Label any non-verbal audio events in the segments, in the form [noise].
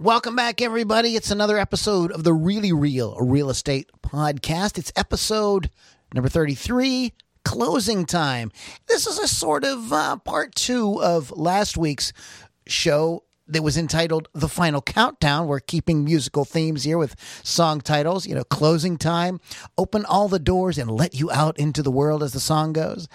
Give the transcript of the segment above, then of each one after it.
Welcome back, everybody. It's another episode of the Really Real Real Estate Podcast. It's episode number 33, closing time. This is a sort of uh, part two of last week's show that was entitled The Final Countdown. We're keeping musical themes here with song titles, you know, closing time, open all the doors and let you out into the world as the song goes.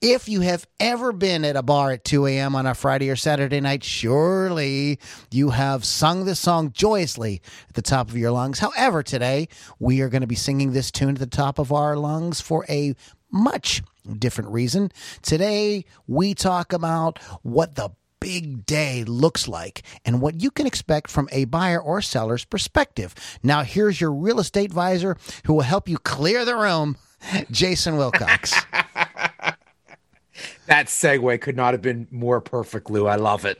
If you have ever been at a bar at 2 a.m. on a Friday or Saturday night, surely you have sung this song joyously at the top of your lungs. However, today we are going to be singing this tune at the top of our lungs for a much different reason. Today, we talk about what the big day looks like and what you can expect from a buyer or seller's perspective. Now, here's your real estate advisor who will help you clear the room, [laughs] Jason Wilcox. [laughs] that segue could not have been more perfect, Lou. I love it.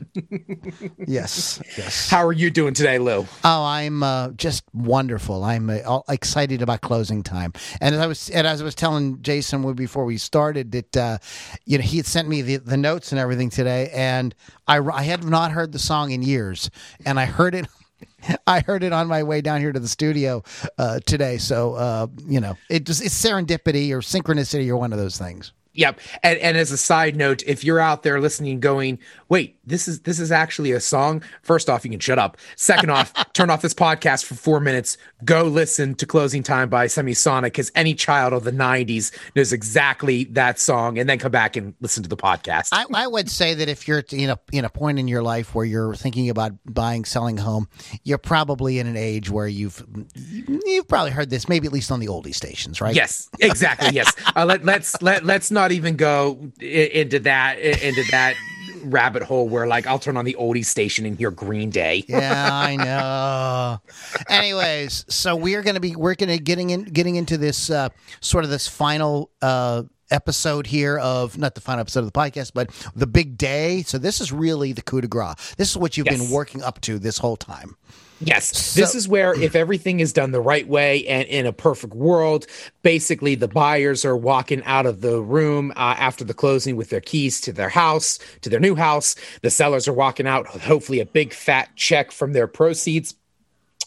[laughs] yes, yes. How are you doing today, Lou? Oh, I'm uh, just wonderful. I'm uh, excited about closing time. And as I was, and as I was telling Jason before we started, that uh, you know he had sent me the, the notes and everything today, and I I had not heard the song in years, and I heard it. [laughs] I heard it on my way down here to the studio uh, today. So uh, you know, it just it's serendipity or synchronicity or one of those things. Yep. And, and as a side note, if you're out there listening, going, wait, this is this is actually a song. First off, you can shut up. Second off, [laughs] turn off this podcast for four minutes. Go listen to "Closing Time" by Semisonic, because any child of the '90s knows exactly that song, and then come back and listen to the podcast. I, I would say that if you're in a in a point in your life where you're thinking about buying, selling home, you're probably in an age where you've you've probably heard this, maybe at least on the oldie stations, right? Yes, exactly. yes. Uh, let, let's let let's not even go into that into that rabbit hole where like I'll turn on the oldie station and hear Green Day. [laughs] yeah, I know. Anyways, so we're gonna be we're gonna getting in getting into this uh, sort of this final uh, episode here of not the final episode of the podcast, but the big day. So this is really the coup de grace. This is what you've yes. been working up to this whole time. Yes. So, this is where, if everything is done the right way and in a perfect world, basically the buyers are walking out of the room uh, after the closing with their keys to their house, to their new house. The sellers are walking out, hopefully, a big fat check from their proceeds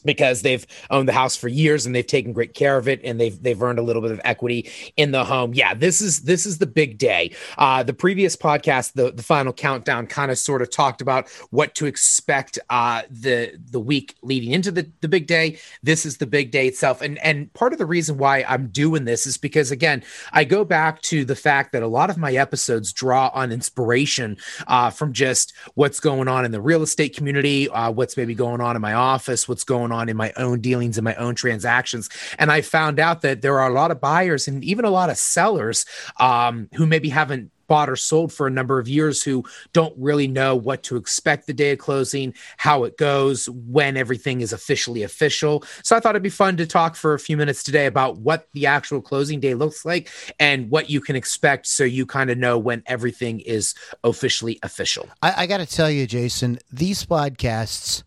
because they've owned the house for years and they've taken great care of it and they've they've earned a little bit of equity in the home. Yeah, this is this is the big day. Uh, the previous podcast, the the final countdown, kind of sort of talked about what to expect uh, the the week leading into the the big day. This is the big day itself, and and part of the reason why I'm doing this is because again, I go back to the fact that a lot of my episodes draw on inspiration uh, from just what's going on in the real estate community, uh, what's maybe going on in my office, what's going on in my own dealings and my own transactions. And I found out that there are a lot of buyers and even a lot of sellers um, who maybe haven't bought or sold for a number of years who don't really know what to expect the day of closing, how it goes, when everything is officially official. So I thought it'd be fun to talk for a few minutes today about what the actual closing day looks like and what you can expect so you kind of know when everything is officially official. I, I got to tell you, Jason, these podcasts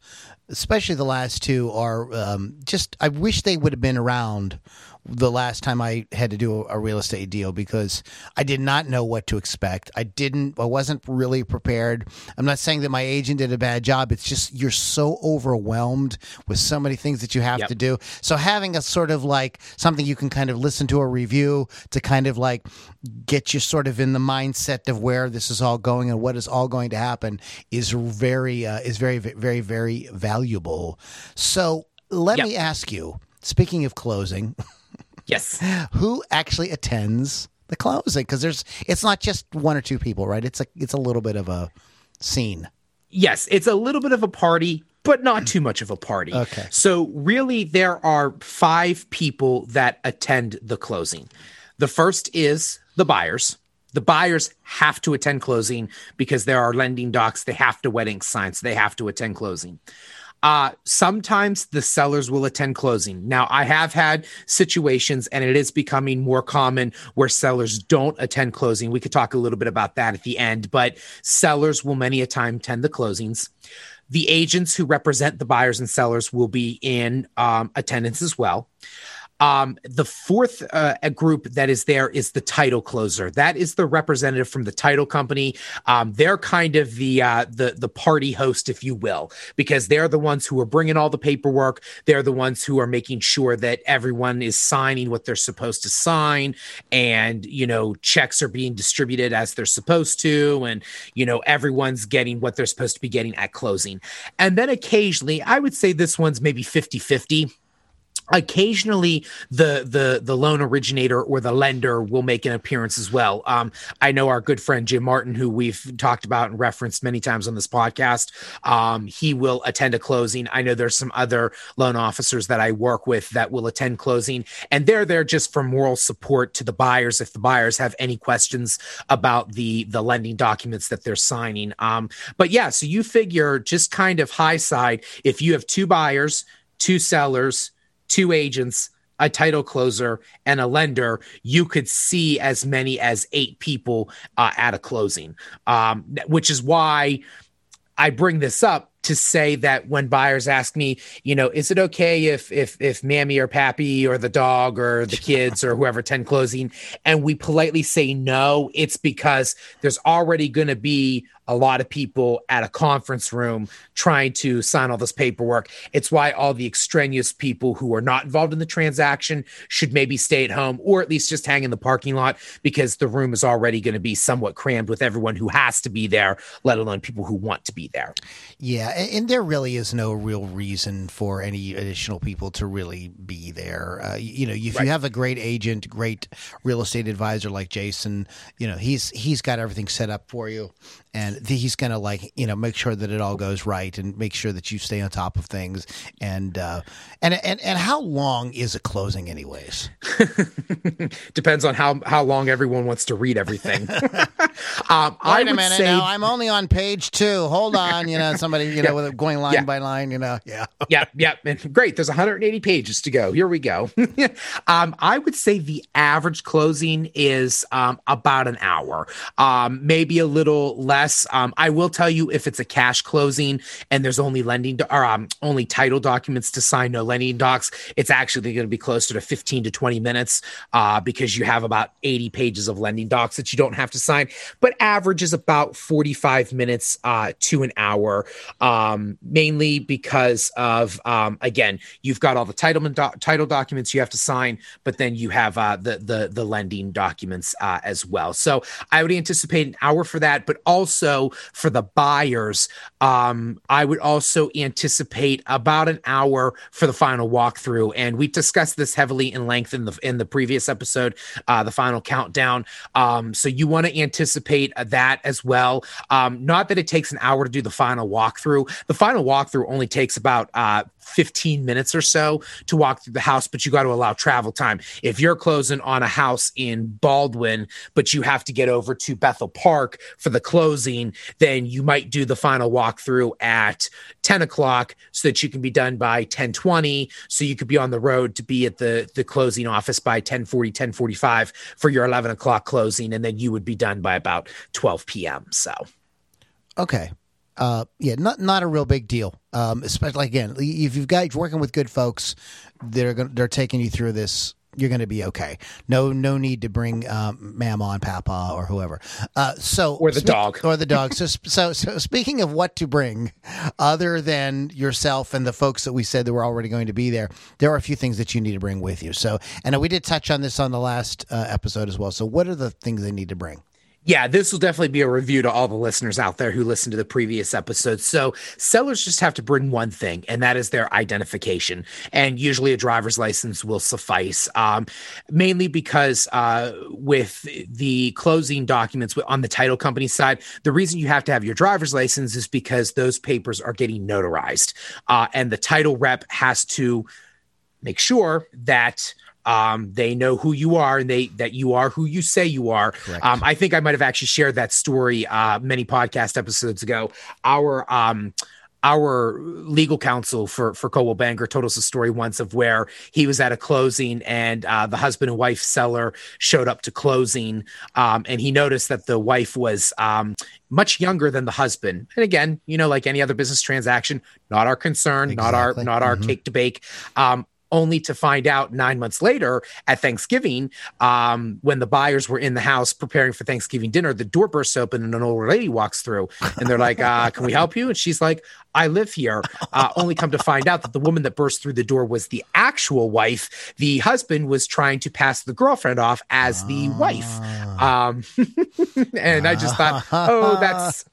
especially the last two, are um, just. I wish they would have been around the last time I had to do a real estate deal because I did not know what to expect. I didn't, I wasn't really prepared. I'm not saying that my agent did a bad job. It's just you're so overwhelmed with so many things that you have yep. to do. So having a sort of like something you can kind of listen to a review to kind of like get you sort of in the mindset of where this is all going and what is all going to happen is very, uh, is very, very, very valuable. So let yep. me ask you, speaking of closing, [laughs] Yes. Who actually attends the closing? Because there's it's not just one or two people, right? It's a it's a little bit of a scene. Yes, it's a little bit of a party, but not too much of a party. Okay. So really there are five people that attend the closing. The first is the buyers. The buyers have to attend closing because there are lending docs. They have to wedding signs. They have to attend closing. Uh, sometimes the sellers will attend closing. Now, I have had situations, and it is becoming more common where sellers don't attend closing. We could talk a little bit about that at the end, but sellers will many a time attend the closings. The agents who represent the buyers and sellers will be in um, attendance as well. Um, the fourth uh, group that is there is the title closer. That is the representative from the title company. Um, they're kind of the uh, the the party host, if you will, because they're the ones who are bringing all the paperwork. They're the ones who are making sure that everyone is signing what they're supposed to sign, and you know checks are being distributed as they're supposed to, and you know everyone's getting what they're supposed to be getting at closing. And then occasionally, I would say this one's maybe 50 50 occasionally the the the loan originator or the lender will make an appearance as well. Um, i know our good friend jim martin who we've talked about and referenced many times on this podcast um, he will attend a closing. I know there's some other loan officers that i work with that will attend closing and they're there just for moral support to the buyers if the buyers have any questions about the the lending documents that they're signing. Um, but yeah so you figure just kind of high side if you have two buyers two sellers two agents, a title closer, and a lender, you could see as many as eight people uh, at a closing, um, which is why I bring this up to say that when buyers ask me, you know, is it okay if if if Mammy or Pappy or the dog or the [laughs] kids or whoever attend closing, and we politely say no, it's because there's already going to be a lot of people at a conference room trying to sign all this paperwork. It's why all the extraneous people who are not involved in the transaction should maybe stay at home or at least just hang in the parking lot because the room is already going to be somewhat crammed with everyone who has to be there, let alone people who want to be there. Yeah, and there really is no real reason for any additional people to really be there. Uh, you know, if right. you have a great agent, great real estate advisor like Jason, you know, he's he's got everything set up for you and he's going to like you know make sure that it all goes right and make sure that you stay on top of things. And uh, and and and how long is a closing anyways? [laughs] Depends on how how long everyone wants to read everything. [laughs] Um, wait a minute say... i'm only on page two. Hold on you know somebody you know [laughs] with going line yeah. by line you know yeah. Yeah yeah and great there's 180 pages to go. Here we go. Um, i would say the average closing is um, about an hour. Um, maybe a little less um, I will tell you if it's a cash closing and there's only lending or um, only title documents to sign, no lending docs, it's actually going to be closer to 15 to 20 minutes uh, because you have about 80 pages of lending docs that you don't have to sign. But average is about 45 minutes uh, to an hour, um, mainly because of um, again, you've got all the title do- title documents you have to sign, but then you have uh, the the the lending documents uh, as well. So I would anticipate an hour for that, but also for the buyers, um, I would also anticipate about an hour for the final walkthrough. And we discussed this heavily in length in the in the previous episode, uh, the final countdown. Um, so you want to anticipate that as well. Um, not that it takes an hour to do the final walkthrough. The final walkthrough only takes about uh, 15 minutes or so to walk through the house, but you got to allow travel time. If you're closing on a house in Baldwin, but you have to get over to Bethel Park for the closing, then you might do the final walkthrough at 10 o'clock so that you can be done by 1020. So you could be on the road to be at the, the closing office by 1040, 1045 for your 11 o'clock closing. And then you would be done by about 12 p.m. So. Okay uh, yeah, not not a real big deal. Um, especially again, if you've got you're working with good folks, they're going they're taking you through this. You're going to be okay. No, no need to bring um, Mama and Papa or whoever. Uh, so or the spe- dog or the dog. so, so, so speaking of what to bring, other than yourself and the folks that we said that were already going to be there, there are a few things that you need to bring with you. So, and we did touch on this on the last uh, episode as well. So, what are the things they need to bring? Yeah, this will definitely be a review to all the listeners out there who listened to the previous episodes. So, sellers just have to bring one thing, and that is their identification. And usually, a driver's license will suffice, um, mainly because uh, with the closing documents on the title company side, the reason you have to have your driver's license is because those papers are getting notarized, uh, and the title rep has to make sure that um, they know who you are and they that you are who you say you are. Um, I think I might have actually shared that story uh, many podcast episodes ago. Our um, our legal counsel for for Coldwell Banker told us a story once of where he was at a closing and uh, the husband and wife seller showed up to closing um, and he noticed that the wife was um, much younger than the husband and again you know like any other business transaction not our concern exactly. not our not our mm-hmm. cake to bake um, only to find out nine months later at Thanksgiving, um, when the buyers were in the house preparing for Thanksgiving dinner, the door bursts open and an old lady walks through and they're like, uh, Can we help you? And she's like, I live here. Uh, only come to find out that the woman that burst through the door was the actual wife. The husband was trying to pass the girlfriend off as the wife. Ah. Um, [laughs] and I just thought, oh, that's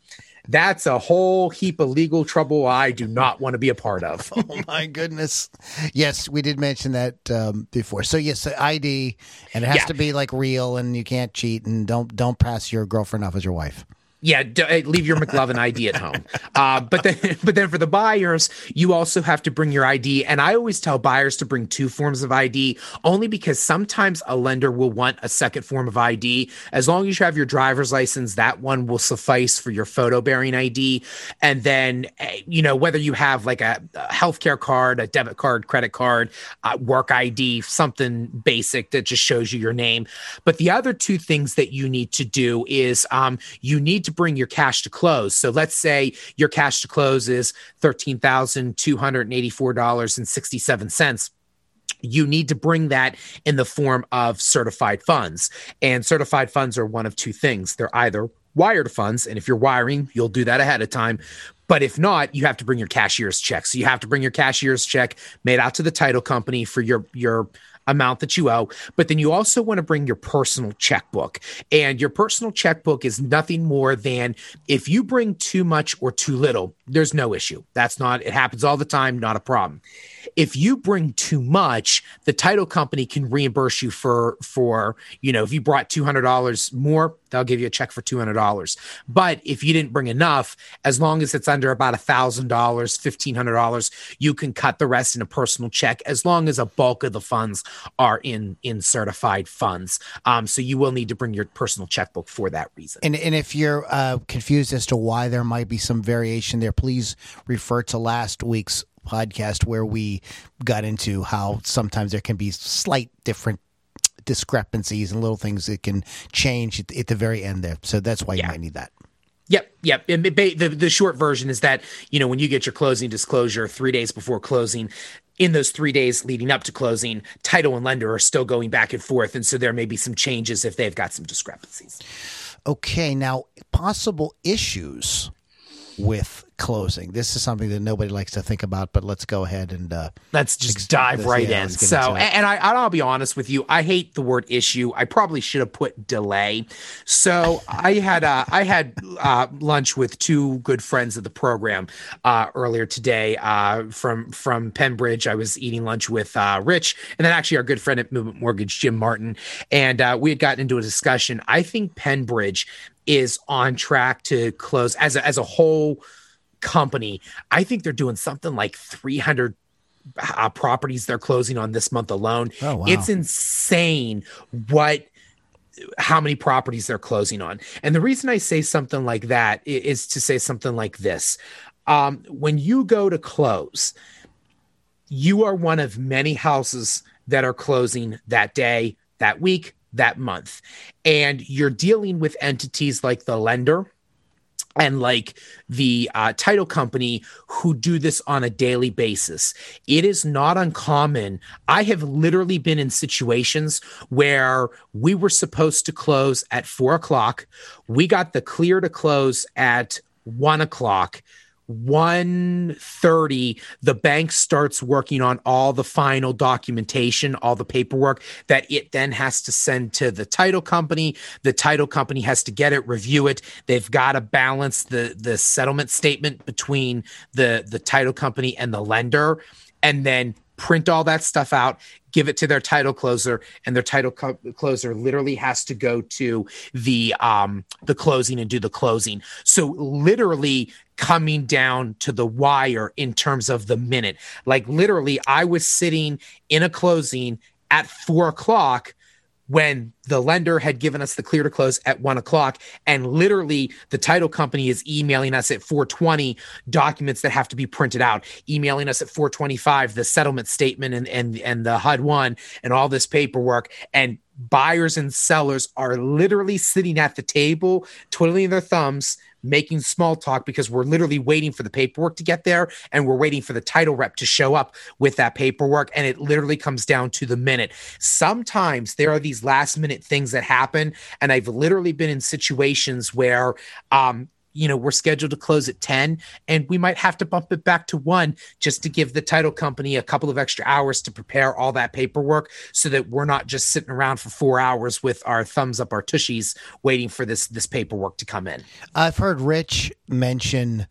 that's a whole heap of legal trouble I do not want to be a part of. [laughs] oh my goodness! Yes, we did mention that um, before. So yes, ID, and it has yeah. to be like real, and you can't cheat, and don't don't pass your girlfriend off as your wife. Yeah, uh, leave your McLovin ID at home. Uh, but then, [laughs] but then for the buyers, you also have to bring your ID. And I always tell buyers to bring two forms of ID, only because sometimes a lender will want a second form of ID. As long as you have your driver's license, that one will suffice for your photo bearing ID. And then, eh, you know, whether you have like a, a healthcare card, a debit card, credit card, uh, work ID, something basic that just shows you your name. But the other two things that you need to do is um, you need to bring your cash to close. So let's say your cash to close is $13,284.67 you need to bring that in the form of certified funds. And certified funds are one of two things. They're either wired funds, and if you're wiring, you'll do that ahead of time. But if not, you have to bring your cashier's check. So you have to bring your cashier's check made out to the title company for your your amount that you owe, but then you also want to bring your personal checkbook. And your personal checkbook is nothing more than if you bring too much or too little, there's no issue. That's not, it happens all the time, not a problem. If you bring too much, the title company can reimburse you for, for, you know, if you brought $200 more, they'll give you a check for $200. But if you didn't bring enough, as long as it's under about $1,000, $1,500, you can cut the rest in a personal check as long as a bulk of the funds are in, in certified funds. Um, so you will need to bring your personal checkbook for that reason. And, and if you're uh, confused as to why there might be some variation there, please refer to last week's podcast where we got into how sometimes there can be slight different discrepancies and little things that can change at, the very end there. So that's why yeah. you might need that. Yep, yep. The the short version is that you know when you get your closing disclosure three days before closing, in those three days leading up to closing, title and lender are still going back and forth, and so there may be some changes if they've got some discrepancies. Okay, now possible issues with closing. This is something that nobody likes to think about, but let's go ahead and uh, let's just ex- dive let's, right yeah, in. So, and I, I'll be honest with you, I hate the word issue. I probably should have put delay. So, I had uh, I had uh, lunch with two good friends of the program uh, earlier today uh, from from Pennbridge. I was eating lunch with uh, Rich, and then actually our good friend at Movement Mortgage, Jim Martin, and uh, we had gotten into a discussion. I think Pennbridge is on track to close as a, as a whole company. I think they're doing something like 300 uh, properties they're closing on this month alone. Oh, wow. It's insane what how many properties they're closing on. And the reason I say something like that is to say something like this. Um, when you go to close, you are one of many houses that are closing that day, that week, that month. And you're dealing with entities like the lender, and like the uh, title company who do this on a daily basis. It is not uncommon. I have literally been in situations where we were supposed to close at four o'clock. We got the clear to close at one o'clock 1:30 the bank starts working on all the final documentation all the paperwork that it then has to send to the title company. The title company has to get it review it. They've got to balance the the settlement statement between the the title company and the lender and then print all that stuff out give it to their title closer and their title co- closer literally has to go to the um the closing and do the closing. So literally coming down to the wire in terms of the minute. Like literally i was sitting in a closing at four o'clock when the lender had given us the clear to close at one o'clock. And literally the title company is emailing us at 420 documents that have to be printed out emailing us at 425 the settlement statement and and, and the HUD one and all this paperwork. And buyers and sellers are literally sitting at the table twiddling their thumbs making small talk because we're literally waiting for the paperwork to get there and we're waiting for the title rep to show up with that paperwork. And it literally comes down to the minute. Sometimes there are these last minute things that happen. And I've literally been in situations where um, you know, we're scheduled to close at 10 and we might have to bump it back to 1 just to give the title company a couple of extra hours to prepare all that paperwork so that we're not just sitting around for 4 hours with our thumbs up our tushies waiting for this this paperwork to come in. I've heard Rich mention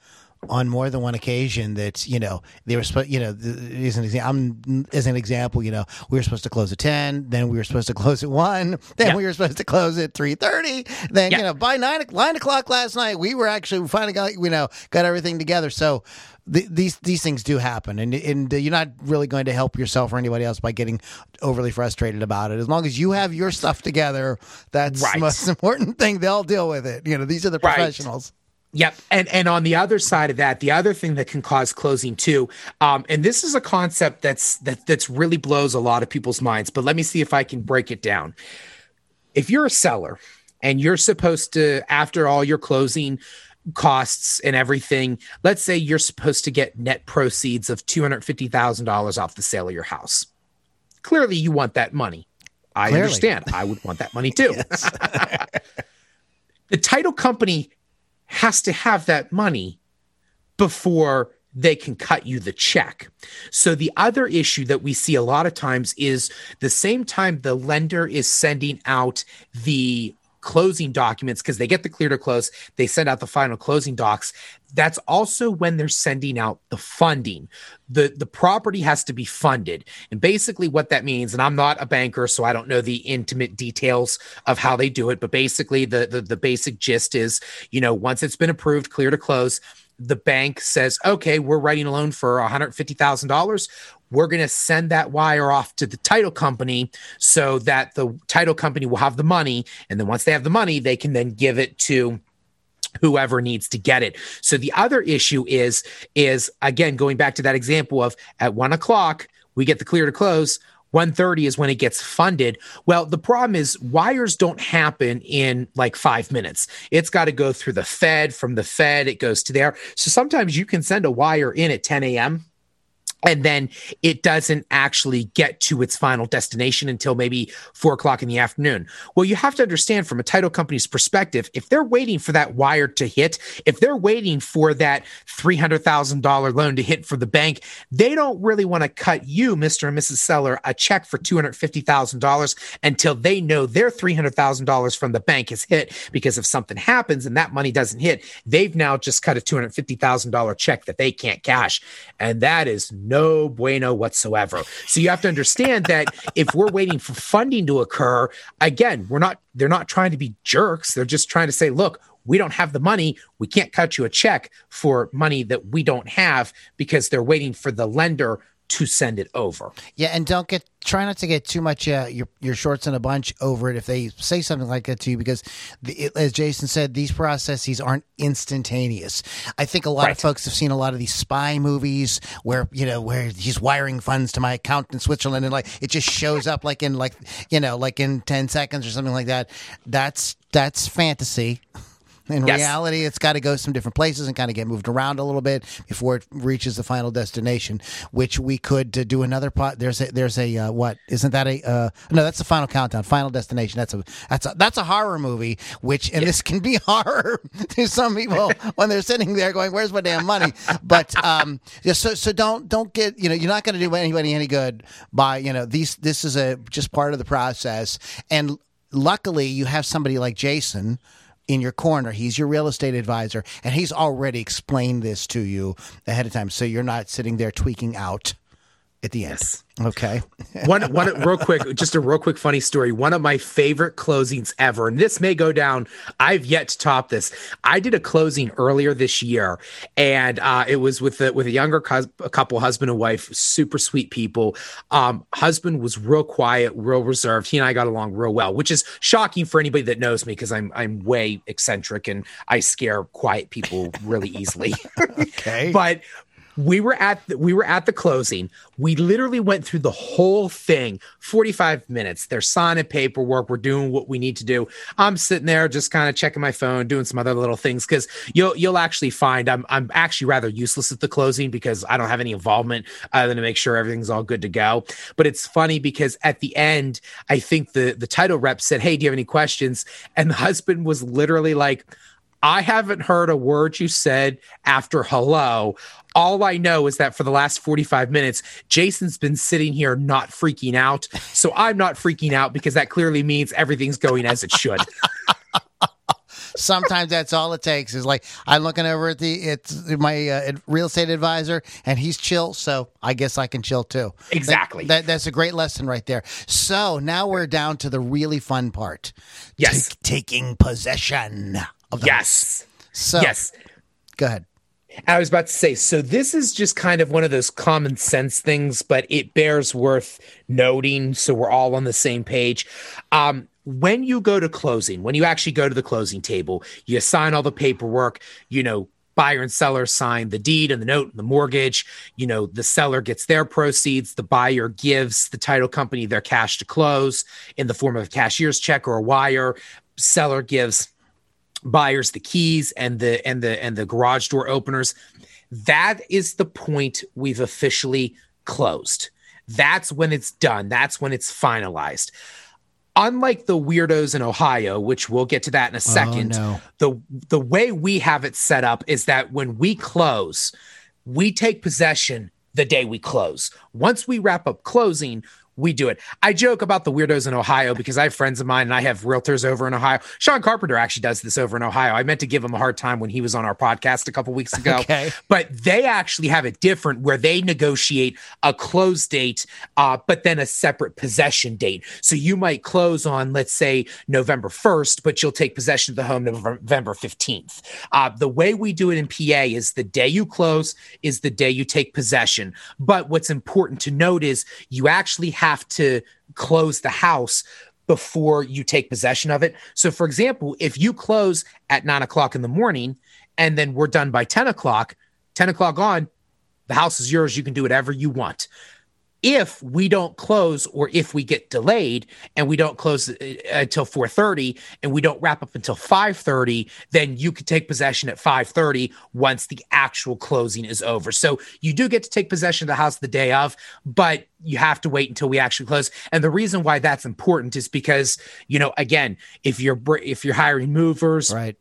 on more than one occasion that you know they were supposed you know as an example I'm, as an example you know we were supposed to close at 10 then we were supposed to close at 1 [laughs] then yeah. we were supposed to close at 3.30 then yeah. you know by 9, 9 o'clock last night we were actually finally got you know got everything together so the, these these things do happen, and and you're not really going to help yourself or anybody else by getting overly frustrated about it. As long as you have your stuff together, that's right. the most [laughs] important thing. They'll deal with it. You know, these are the professionals. Right. Yep, and and on the other side of that, the other thing that can cause closing too, um, and this is a concept that's that that's really blows a lot of people's minds. But let me see if I can break it down. If you're a seller and you're supposed to, after all your closing costs and everything, let's say you're supposed to get net proceeds of two hundred fifty thousand dollars off the sale of your house. Clearly, you want that money. I Clearly. understand. I would want that money too. [laughs] [laughs] the title company has to have that money before they can cut you the check. So the other issue that we see a lot of times is the same time the lender is sending out the closing documents because they get the clear to close, they send out the final closing docs. That's also when they're sending out the funding. The the property has to be funded. And basically what that means, and I'm not a banker, so I don't know the intimate details of how they do it, but basically the the, the basic gist is, you know, once it's been approved, clear to close, the bank says, okay, we're writing a loan for $150,000 we're going to send that wire off to the title company so that the title company will have the money. And then once they have the money, they can then give it to whoever needs to get it. So the other issue is, is again, going back to that example of at one o'clock, we get the clear to close. 130 is when it gets funded. Well, the problem is wires don't happen in like five minutes. It's got to go through the Fed. From the Fed, it goes to there. So sometimes you can send a wire in at 10 a.m and then it doesn't actually get to its final destination until maybe four o'clock in the afternoon. Well, you have to understand from a title company's perspective, if they're waiting for that wire to hit, if they're waiting for that $300,000 loan to hit for the bank, they don't really want to cut you, Mr. and Mrs. Seller, a check for $250,000 until they know their $300,000 from the bank has hit. Because if something happens and that money doesn't hit, they've now just cut a $250,000 check that they can't cash. And that is bueno whatsoever. So you have to understand that if we're waiting for funding to occur, again, we're not, they're not trying to be jerks. They're just trying to say, look, we don't have the money. We can't cut you a check for money that we don't have because they're waiting for the lender to send it over. Yeah, and don't get try not to get too much uh, your your shorts in a bunch over it if they say something like that to you because the, it, as Jason said these processes aren't instantaneous. I think a lot right. of folks have seen a lot of these spy movies where you know where he's wiring funds to my account in Switzerland and like it just shows up like in like you know like in 10 seconds or something like that. That's that's fantasy. [laughs] In yes. reality, it's got to go some different places and kind of get moved around a little bit before it reaches the final destination. Which we could uh, do another pot. There's a there's a uh, what? Isn't that a uh, no? That's the final countdown. Final destination. That's a that's a that's a horror movie. Which and this can be [laughs] horror to some people [laughs] when they're sitting there going, "Where's my damn money?" But um, yeah, so so don't don't get you know you're not going to do anybody any good by you know these this is a just part of the process and luckily you have somebody like Jason in your corner. He's your real estate advisor, and he's already explained this to you ahead of time, so you're not sitting there tweaking out at the end. Yes. Okay. [laughs] one, one, real quick, just a real quick funny story. One of my favorite closings ever, and this may go down. I've yet to top this. I did a closing earlier this year, and uh, it was with a, with a younger a couple, husband and wife, super sweet people. Um, husband was real quiet, real reserved. He and I got along real well, which is shocking for anybody that knows me because I'm I'm way eccentric and I scare quiet people really easily. [laughs] okay. [laughs] but we were at the, we were at the closing. We literally went through the whole thing, 45 minutes. They're signing paperwork. We're doing what we need to do. I'm sitting there just kind of checking my phone, doing some other little things because you'll you'll actually find I'm I'm actually rather useless at the closing because I don't have any involvement other than to make sure everything's all good to go. But it's funny because at the end, I think the the title rep said, "Hey, do you have any questions?" And the husband was literally like. I haven't heard a word you said after hello. All I know is that for the last 45 minutes, Jason's been sitting here not freaking out. So I'm not freaking out because that clearly means everything's going as it should. [laughs] Sometimes that's all it takes. Is like I'm looking over at the it's my uh, real estate advisor, and he's chill. So I guess I can chill too. Exactly. That, that, that's a great lesson right there. So now we're down to the really fun part. Yes, T- taking possession of the yes. So yes. Go ahead. I was about to say, so this is just kind of one of those common sense things, but it bears worth noting so we're all on the same page. Um, when you go to closing, when you actually go to the closing table, you sign all the paperwork, you know, buyer and seller sign the deed and the note and the mortgage. You know, the seller gets their proceeds, the buyer gives the title company their cash to close in the form of a cashier's check or a wire. Seller gives buyers the keys and the and the and the garage door openers. That is the point we've officially closed. That's when it's done. That's when it's finalized. Unlike the weirdos in ohio which we'll get to that in a oh, second oh, no. the the way we have it set up is that when we close we take possession the day we close. Once we wrap up closing we do it. I joke about the weirdos in Ohio because I have friends of mine and I have realtors over in Ohio. Sean Carpenter actually does this over in Ohio. I meant to give him a hard time when he was on our podcast a couple weeks ago. Okay. But they actually have it different where they negotiate a close date, uh, but then a separate possession date. So you might close on, let's say, November 1st, but you'll take possession of the home November 15th. Uh, the way we do it in PA is the day you close is the day you take possession. But what's important to note is you actually have to close the house before you take possession of it. So, for example, if you close at nine o'clock in the morning and then we're done by 10 o'clock, 10 o'clock on, the house is yours. You can do whatever you want if we don't close or if we get delayed and we don't close uh, until 4.30 and we don't wrap up until 5.30 then you could take possession at 5.30 once the actual closing is over. So you do get to take possession of the house the day of but you have to wait until we actually close. And the reason why that's important is because you know again if you're if you're hiring movers right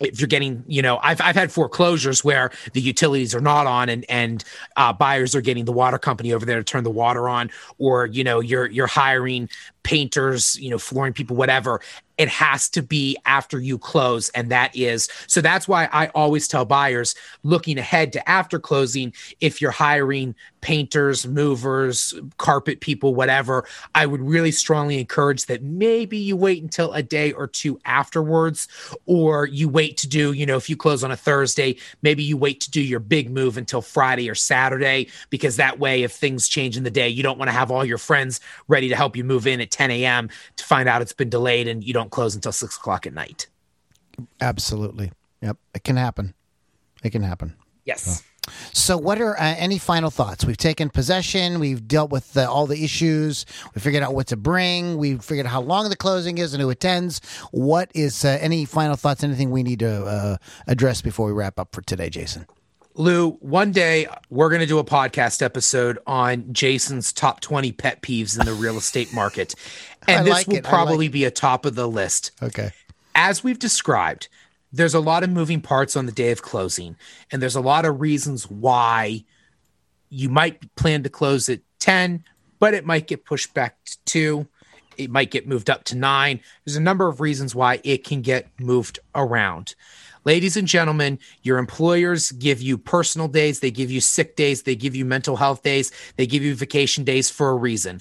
if you're getting, you know, I've I've had foreclosures where the utilities are not on and and uh, buyers are getting the water company over there to turn the water on, or you know, you're you're hiring painters, you know, flooring people, whatever. It has to be after you close. And that is so that's why I always tell buyers looking ahead to after closing, if you're hiring painters, movers, carpet people, whatever, I would really strongly encourage that maybe you wait until a day or two afterwards, or you wait to do, you know, if you close on a Thursday, maybe you wait to do your big move until Friday or Saturday, because that way, if things change in the day, you don't want to have all your friends ready to help you move in at 10 a.m. to find out it's been delayed and you don't close until six o'clock at night. Absolutely. Yep. It can happen. It can happen. Yes. So. So, what are uh, any final thoughts? We've taken possession. We've dealt with the, all the issues. We figured out what to bring. We figured out how long the closing is and who attends. What is uh, any final thoughts? Anything we need to uh, address before we wrap up for today, Jason? Lou, one day we're going to do a podcast episode on Jason's top 20 pet peeves in the real estate [laughs] market. And this like will it. probably like be a top of the list. Okay. As we've described, there's a lot of moving parts on the day of closing, and there's a lot of reasons why you might plan to close at 10, but it might get pushed back to 2. It might get moved up to 9. There's a number of reasons why it can get moved around. Ladies and gentlemen, your employers give you personal days, they give you sick days, they give you mental health days, they give you vacation days for a reason.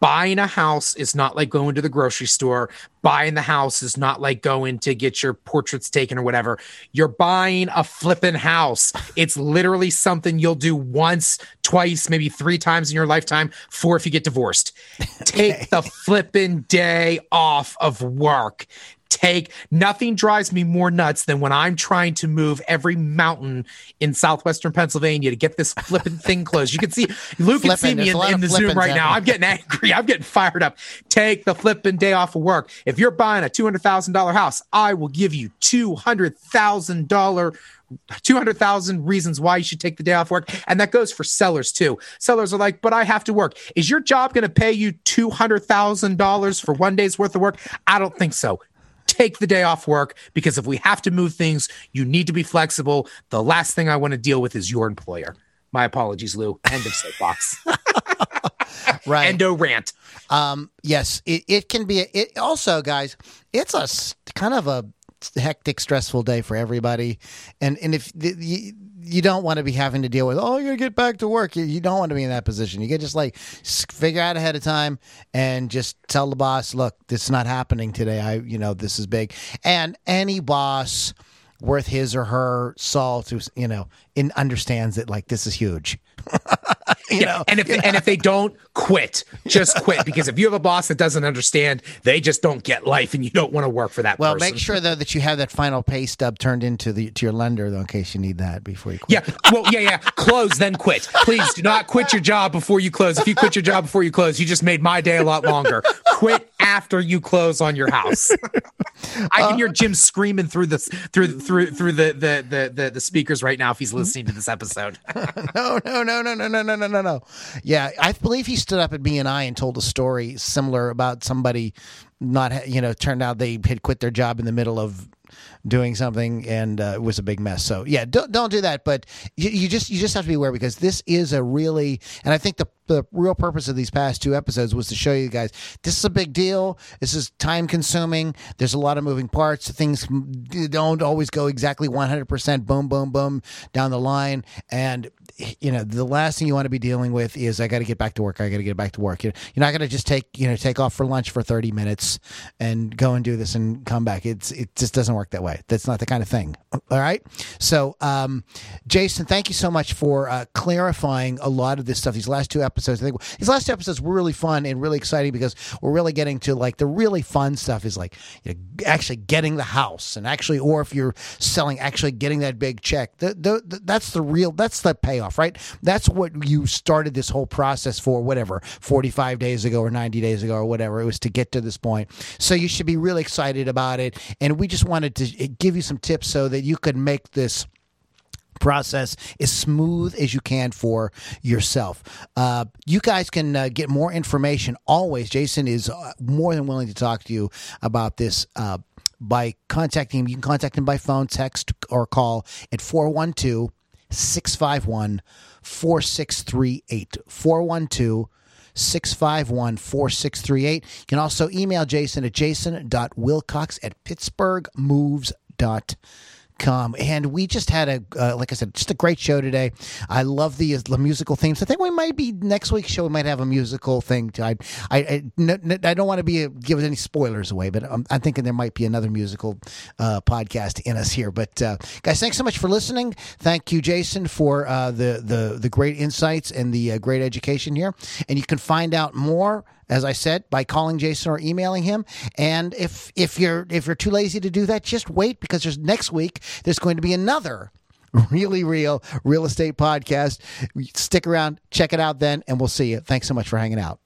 Buying a house is not like going to the grocery store. Buying the house is not like going to get your portraits taken or whatever. You're buying a flipping house. It's literally something you'll do once, twice, maybe three times in your lifetime, four if you get divorced. [laughs] Take the flipping day off of work take nothing drives me more nuts than when I'm trying to move every mountain in southwestern Pennsylvania to get this flipping thing closed. You can see Lou can see me in, in the Zoom right now. I'm getting angry. I'm getting fired up. Take the flipping day off of work. If you're buying a two hundred thousand dollar house, I will give you two hundred thousand dollar 200,000 reasons why you should take the day off work. And that goes for sellers too. Sellers are like, but I have to work. Is your job going to pay you $200,000 for one day's worth of work? I don't think so take the day off work because if we have to move things, you need to be flexible. The last thing I want to deal with is your employer. My apologies, Lou. End of soapbox. [laughs] right. Endo rant. Um, yes, it, it can be. A, it also, guys, it's a kind of a hectic, stressful day for everybody. And and if the, you, you don't want to be having to deal with, oh, you're gonna get back to work. You, don't want to be in that position. You get just like figure out ahead of time and just tell the boss, look, this is not happening today. I, you know, this is big. And any boss worth his or her salt who you know in understands that like this is huge [laughs] [laughs] yeah, know, and if they, and if they don't quit, just quit because if you have a boss that doesn't understand, they just don't get life, and you don't want to work for that. Well, person. make sure though that you have that final pay stub turned into the to your lender though, in case you need that before you. quit. Yeah, well, yeah, yeah. Close then quit. Please do not quit your job before you close. If you quit your job before you close, you just made my day a lot longer. Quit after you close on your house. [laughs] I can hear uh. Jim screaming through the through through through the the the the, the speakers right now if he's mm-hmm. listening to this episode. [laughs] no, no, no, no, no, no, no, no, no, no. Yeah, I believe he stood up at BNI and told a story similar about somebody not, you know, turned out they had quit their job in the middle of doing something and uh, it was a big mess. So yeah, don't don't do that. But you, you, just you just have to be aware because this is a really and I think the the real purpose of these past two episodes was to show you guys this is a big deal. This is time consuming. There's a lot of moving parts. Things don't always go exactly 100% boom boom boom down the line and you know the last thing you want to be dealing with is I got to get back to work. I got to get back to work. You're not going to just take you know take off for lunch for 30 minutes and go and do this and come back. It's it just doesn't work that way. That's not the kind of thing. All right. So, um, Jason, thank you so much for uh, clarifying a lot of this stuff. These last two episodes, I think these last two episodes were really fun and really exciting because we're really getting to like the really fun stuff is like you know, actually getting the house and actually, or if you're selling, actually getting that big check. The, the, the, that's the real. That's the payoff, right? That's what you started this whole process for. Whatever, 45 days ago or 90 days ago or whatever it was to get to this point. So you should be really excited about it. And we just wanted to give you some tips so that you could make this process as smooth as you can for yourself. Uh, you guys can uh, get more information always. Jason is uh, more than willing to talk to you about this uh, by contacting him. You can contact him by phone, text, or call at 412 651 4638. 412 651 4638. You can also email Jason at jason.wilcox at pittsburghmoves.com com. And we just had a, uh, like I said, just a great show today. I love the, the musical themes. I think we might be next week's show. We might have a musical thing. I, I, I, I don't want to be give any spoilers away, but I'm, I'm, thinking there might be another musical uh, podcast in us here. But uh, guys, thanks so much for listening. Thank you, Jason, for uh, the the the great insights and the uh, great education here. And you can find out more as I said, by calling Jason or emailing him. And if if you're if you're too lazy to do that, just wait because there's next week there's going to be another [laughs] really real real estate podcast. Stick around, check it out then, and we'll see you. Thanks so much for hanging out.